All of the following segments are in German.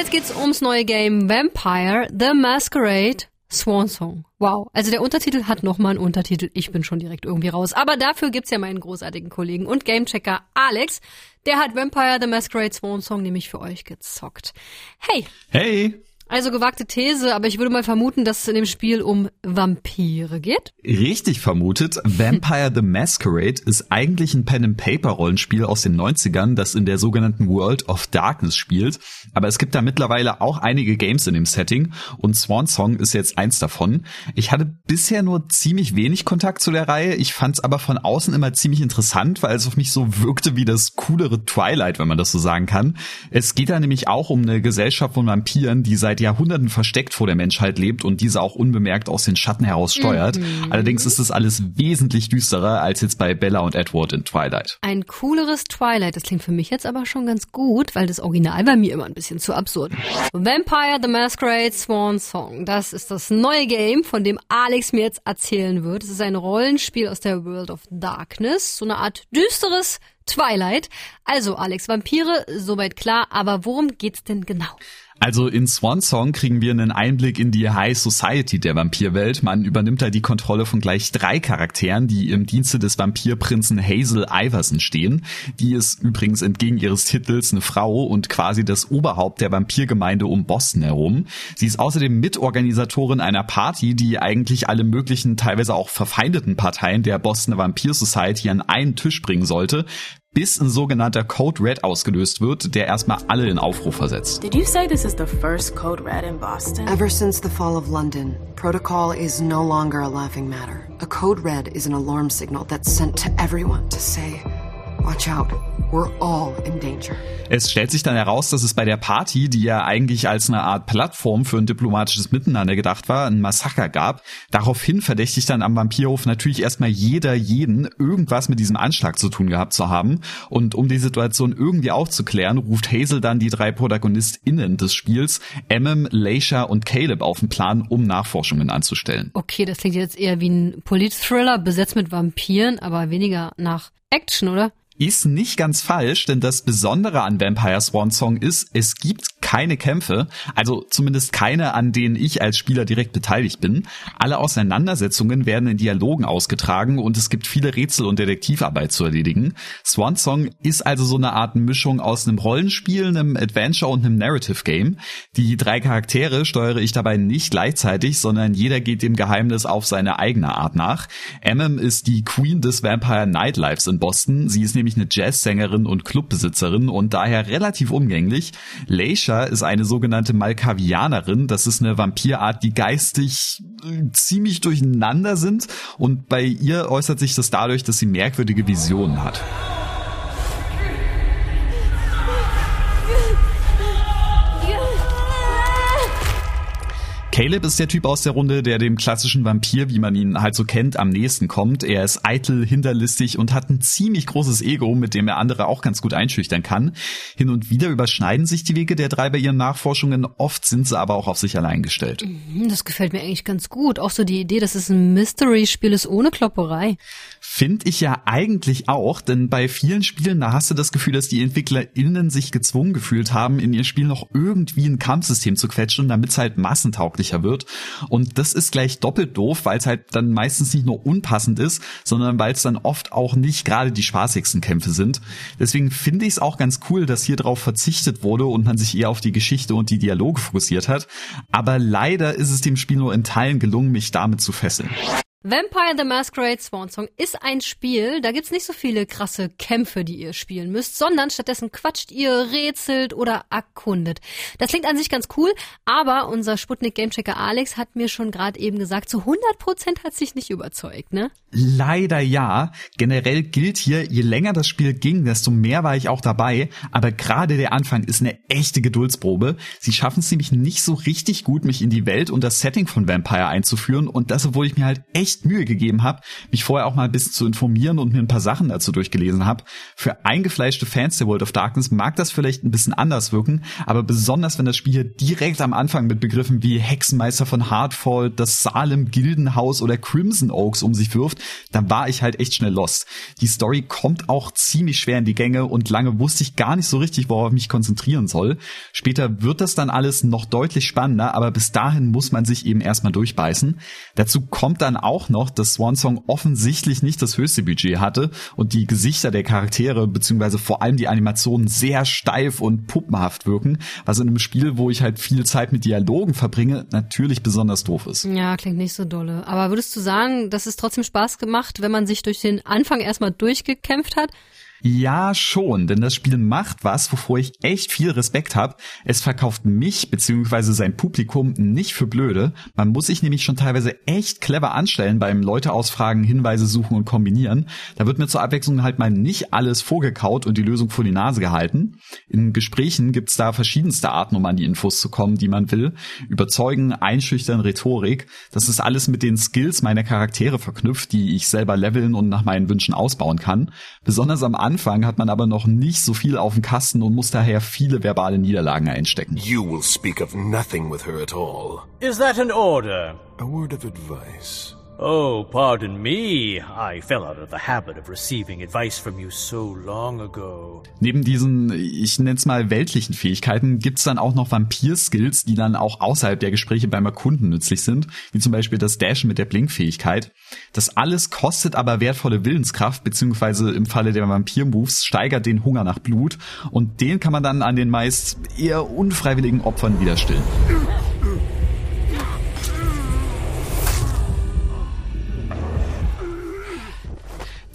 jetzt geht's ums neue Game Vampire The Masquerade Swan Song. Wow. Also der Untertitel hat nochmal einen Untertitel. Ich bin schon direkt irgendwie raus. Aber dafür gibt's ja meinen großartigen Kollegen und Gamechecker Alex. Der hat Vampire The Masquerade Swan Song nämlich für euch gezockt. Hey. Hey. Also gewagte These, aber ich würde mal vermuten, dass es in dem Spiel um Vampire geht. Richtig vermutet. Vampire the Masquerade ist eigentlich ein Pen-and-Paper-Rollenspiel aus den 90ern, das in der sogenannten World of Darkness spielt. Aber es gibt da mittlerweile auch einige Games in dem Setting und Swan Song ist jetzt eins davon. Ich hatte bisher nur ziemlich wenig Kontakt zu der Reihe. Ich fand es aber von außen immer ziemlich interessant, weil es auf mich so wirkte wie das coolere Twilight, wenn man das so sagen kann. Es geht da nämlich auch um eine Gesellschaft von Vampiren, die seit Jahrhunderten versteckt vor der Menschheit lebt und diese auch unbemerkt aus den Schatten heraus steuert. Mhm. Allerdings ist es alles wesentlich düsterer als jetzt bei Bella und Edward in Twilight. Ein cooleres Twilight, das klingt für mich jetzt aber schon ganz gut, weil das Original war mir immer ein bisschen zu absurd. Vampire the Masquerade Swan Song, das ist das neue Game, von dem Alex mir jetzt erzählen wird. Es ist ein Rollenspiel aus der World of Darkness, so eine Art düsteres Twilight. Also Alex, Vampire, soweit klar, aber worum geht's denn genau? Also in Swan Song kriegen wir einen Einblick in die High Society der Vampirwelt. Man übernimmt da die Kontrolle von gleich drei Charakteren, die im Dienste des Vampirprinzen Hazel Iverson stehen. Die ist übrigens entgegen ihres Titels eine Frau und quasi das Oberhaupt der Vampirgemeinde um Boston herum. Sie ist außerdem Mitorganisatorin einer Party, die eigentlich alle möglichen, teilweise auch verfeindeten Parteien der Boston Vampir Society an einen Tisch bringen sollte bis ein sogenannter Code Red ausgelöst wird, der erstmal alle in Aufruhr versetzt. Did you say this is the first Code Red in Boston? Ever since the fall of London, protocol is no longer a laughing matter. A Code Red is an alarm signal that's sent to everyone to say, watch out. We're all in danger. Es stellt sich dann heraus, dass es bei der Party, die ja eigentlich als eine Art Plattform für ein diplomatisches Miteinander gedacht war, ein Massaker gab. Daraufhin verdächtigt dann am Vampirhof natürlich erstmal jeder jeden, irgendwas mit diesem Anschlag zu tun gehabt zu haben. Und um die Situation irgendwie aufzuklären, ruft Hazel dann die drei ProtagonistInnen des Spiels, Emmem, Leisha und Caleb auf den Plan, um Nachforschungen anzustellen. Okay, das klingt jetzt eher wie ein Polit-Thriller, besetzt mit Vampiren, aber weniger nach Action, oder? ist nicht ganz falsch, denn das Besondere an Vampire Swan Song ist, es gibt keine Kämpfe, also zumindest keine, an denen ich als Spieler direkt beteiligt bin. Alle Auseinandersetzungen werden in Dialogen ausgetragen und es gibt viele Rätsel und Detektivarbeit zu erledigen. Swan ist also so eine Art Mischung aus einem Rollenspiel, einem Adventure und einem Narrative Game. Die drei Charaktere steuere ich dabei nicht gleichzeitig, sondern jeder geht dem Geheimnis auf seine eigene Art nach. Emmem ist die Queen des Vampire Nightlives in Boston. Sie ist nämlich eine Jazzsängerin und Clubbesitzerin und daher relativ umgänglich. Leisha ist eine sogenannte Malkavianerin. Das ist eine Vampirart, die geistig äh, ziemlich durcheinander sind und bei ihr äußert sich das dadurch, dass sie merkwürdige Visionen hat. Caleb ist der Typ aus der Runde, der dem klassischen Vampir, wie man ihn halt so kennt, am nächsten kommt. Er ist eitel, hinterlistig und hat ein ziemlich großes Ego, mit dem er andere auch ganz gut einschüchtern kann. Hin und wieder überschneiden sich die Wege der drei bei ihren Nachforschungen, oft sind sie aber auch auf sich allein gestellt. Mhm, das gefällt mir eigentlich ganz gut. Auch so die Idee, dass es ein Mystery-Spiel ist ohne Klopperei. Finde ich ja eigentlich auch, denn bei vielen Spielen, da hast du das Gefühl, dass die EntwicklerInnen sich gezwungen gefühlt haben, in ihr Spiel noch irgendwie ein Kampfsystem zu quetschen, damit es halt massentauglich unsicher wird. Und das ist gleich doppelt doof, weil es halt dann meistens nicht nur unpassend ist, sondern weil es dann oft auch nicht gerade die spaßigsten Kämpfe sind. Deswegen finde ich es auch ganz cool, dass hier drauf verzichtet wurde und man sich eher auf die Geschichte und die Dialoge fokussiert hat. Aber leider ist es dem Spiel nur in Teilen gelungen, mich damit zu fesseln. Vampire the Masquerade Swan Song ist ein Spiel, da gibt's nicht so viele krasse Kämpfe, die ihr spielen müsst, sondern stattdessen quatscht ihr, rätselt oder erkundet. Das klingt an sich ganz cool, aber unser Sputnik Gamechecker Alex hat mir schon gerade eben gesagt, zu 100% hat sich nicht überzeugt, ne? Leider ja. Generell gilt hier, je länger das Spiel ging, desto mehr war ich auch dabei, aber gerade der Anfang ist eine echte Geduldsprobe. Sie schaffen es nämlich nicht so richtig gut, mich in die Welt und das Setting von Vampire einzuführen und das, obwohl ich mir halt echt echt Mühe gegeben habe, mich vorher auch mal ein bisschen zu informieren und mir ein paar Sachen dazu durchgelesen habe. Für eingefleischte Fans der World of Darkness mag das vielleicht ein bisschen anders wirken, aber besonders wenn das Spiel hier direkt am Anfang mit Begriffen wie Hexenmeister von Hardfall, das Salem Gildenhaus oder Crimson Oaks um sich wirft, dann war ich halt echt schnell lost. Die Story kommt auch ziemlich schwer in die Gänge und lange wusste ich gar nicht so richtig, worauf ich mich konzentrieren soll. Später wird das dann alles noch deutlich spannender, aber bis dahin muss man sich eben erstmal durchbeißen. Dazu kommt dann auch noch, dass Swan Song offensichtlich nicht das höchste Budget hatte und die Gesichter der Charaktere beziehungsweise vor allem die Animationen sehr steif und puppenhaft wirken, was in einem Spiel, wo ich halt viel Zeit mit Dialogen verbringe, natürlich besonders doof ist. Ja, klingt nicht so dolle. Aber würdest du sagen, dass es trotzdem Spaß gemacht, wenn man sich durch den Anfang erstmal durchgekämpft hat? Ja, schon, denn das Spiel macht was, wovor ich echt viel Respekt habe. Es verkauft mich bzw. sein Publikum nicht für blöde. Man muss sich nämlich schon teilweise echt clever anstellen beim Leute ausfragen, Hinweise suchen und kombinieren. Da wird mir zur Abwechslung halt mal nicht alles vorgekaut und die Lösung vor die Nase gehalten. In Gesprächen gibt's da verschiedenste Arten, um an die Infos zu kommen, die man will. Überzeugen, einschüchtern, Rhetorik. Das ist alles mit den Skills meiner Charaktere verknüpft, die ich selber leveln und nach meinen Wünschen ausbauen kann. Besonders am Anfang hat man aber noch nicht so viel auf dem Kasten und muss daher viele verbale Niederlagen einstecken. You will speak of nothing with her at all. Is that an order? A word of advice. Oh, pardon me. I fell out of the habit of receiving advice from you so long ago. Neben diesen, ich nenn's mal weltlichen Fähigkeiten, gibt's dann auch noch Vampir-Skills, die dann auch außerhalb der Gespräche beim Erkunden nützlich sind, wie zum Beispiel das Dashen mit der Blinkfähigkeit. Das alles kostet aber wertvolle Willenskraft, beziehungsweise im Falle der Vampir-Moves steigert den Hunger nach Blut und den kann man dann an den meist eher unfreiwilligen Opfern wieder stillen.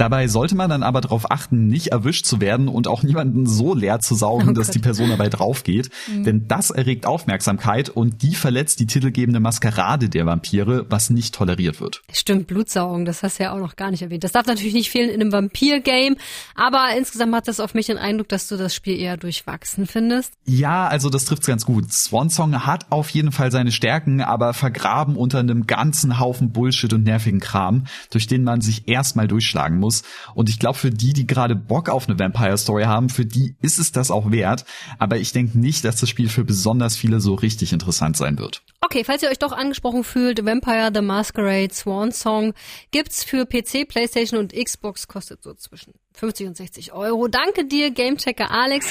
Dabei sollte man dann aber darauf achten, nicht erwischt zu werden und auch niemanden so leer zu saugen, oh dass die Person dabei drauf geht. Mhm. Denn das erregt Aufmerksamkeit und die verletzt die titelgebende Maskerade der Vampire, was nicht toleriert wird. Stimmt, Blutsaugung, das hast du ja auch noch gar nicht erwähnt. Das darf natürlich nicht fehlen in einem Vampir-Game, aber insgesamt hat das auf mich den Eindruck, dass du das Spiel eher durchwachsen findest. Ja, also das trifft's ganz gut. Swansong hat auf jeden Fall seine Stärken, aber vergraben unter einem ganzen Haufen Bullshit und nervigen Kram, durch den man sich erstmal durchschlagen muss muss. Und ich glaube, für die, die gerade Bock auf eine Vampire Story haben, für die ist es das auch wert. Aber ich denke nicht, dass das Spiel für besonders viele so richtig interessant sein wird. Okay, falls ihr euch doch angesprochen fühlt, Vampire the Masquerade Swan Song gibt's für PC, PlayStation und Xbox, kostet so zwischen 50 und 60 Euro. Danke dir, Gamechecker Alex.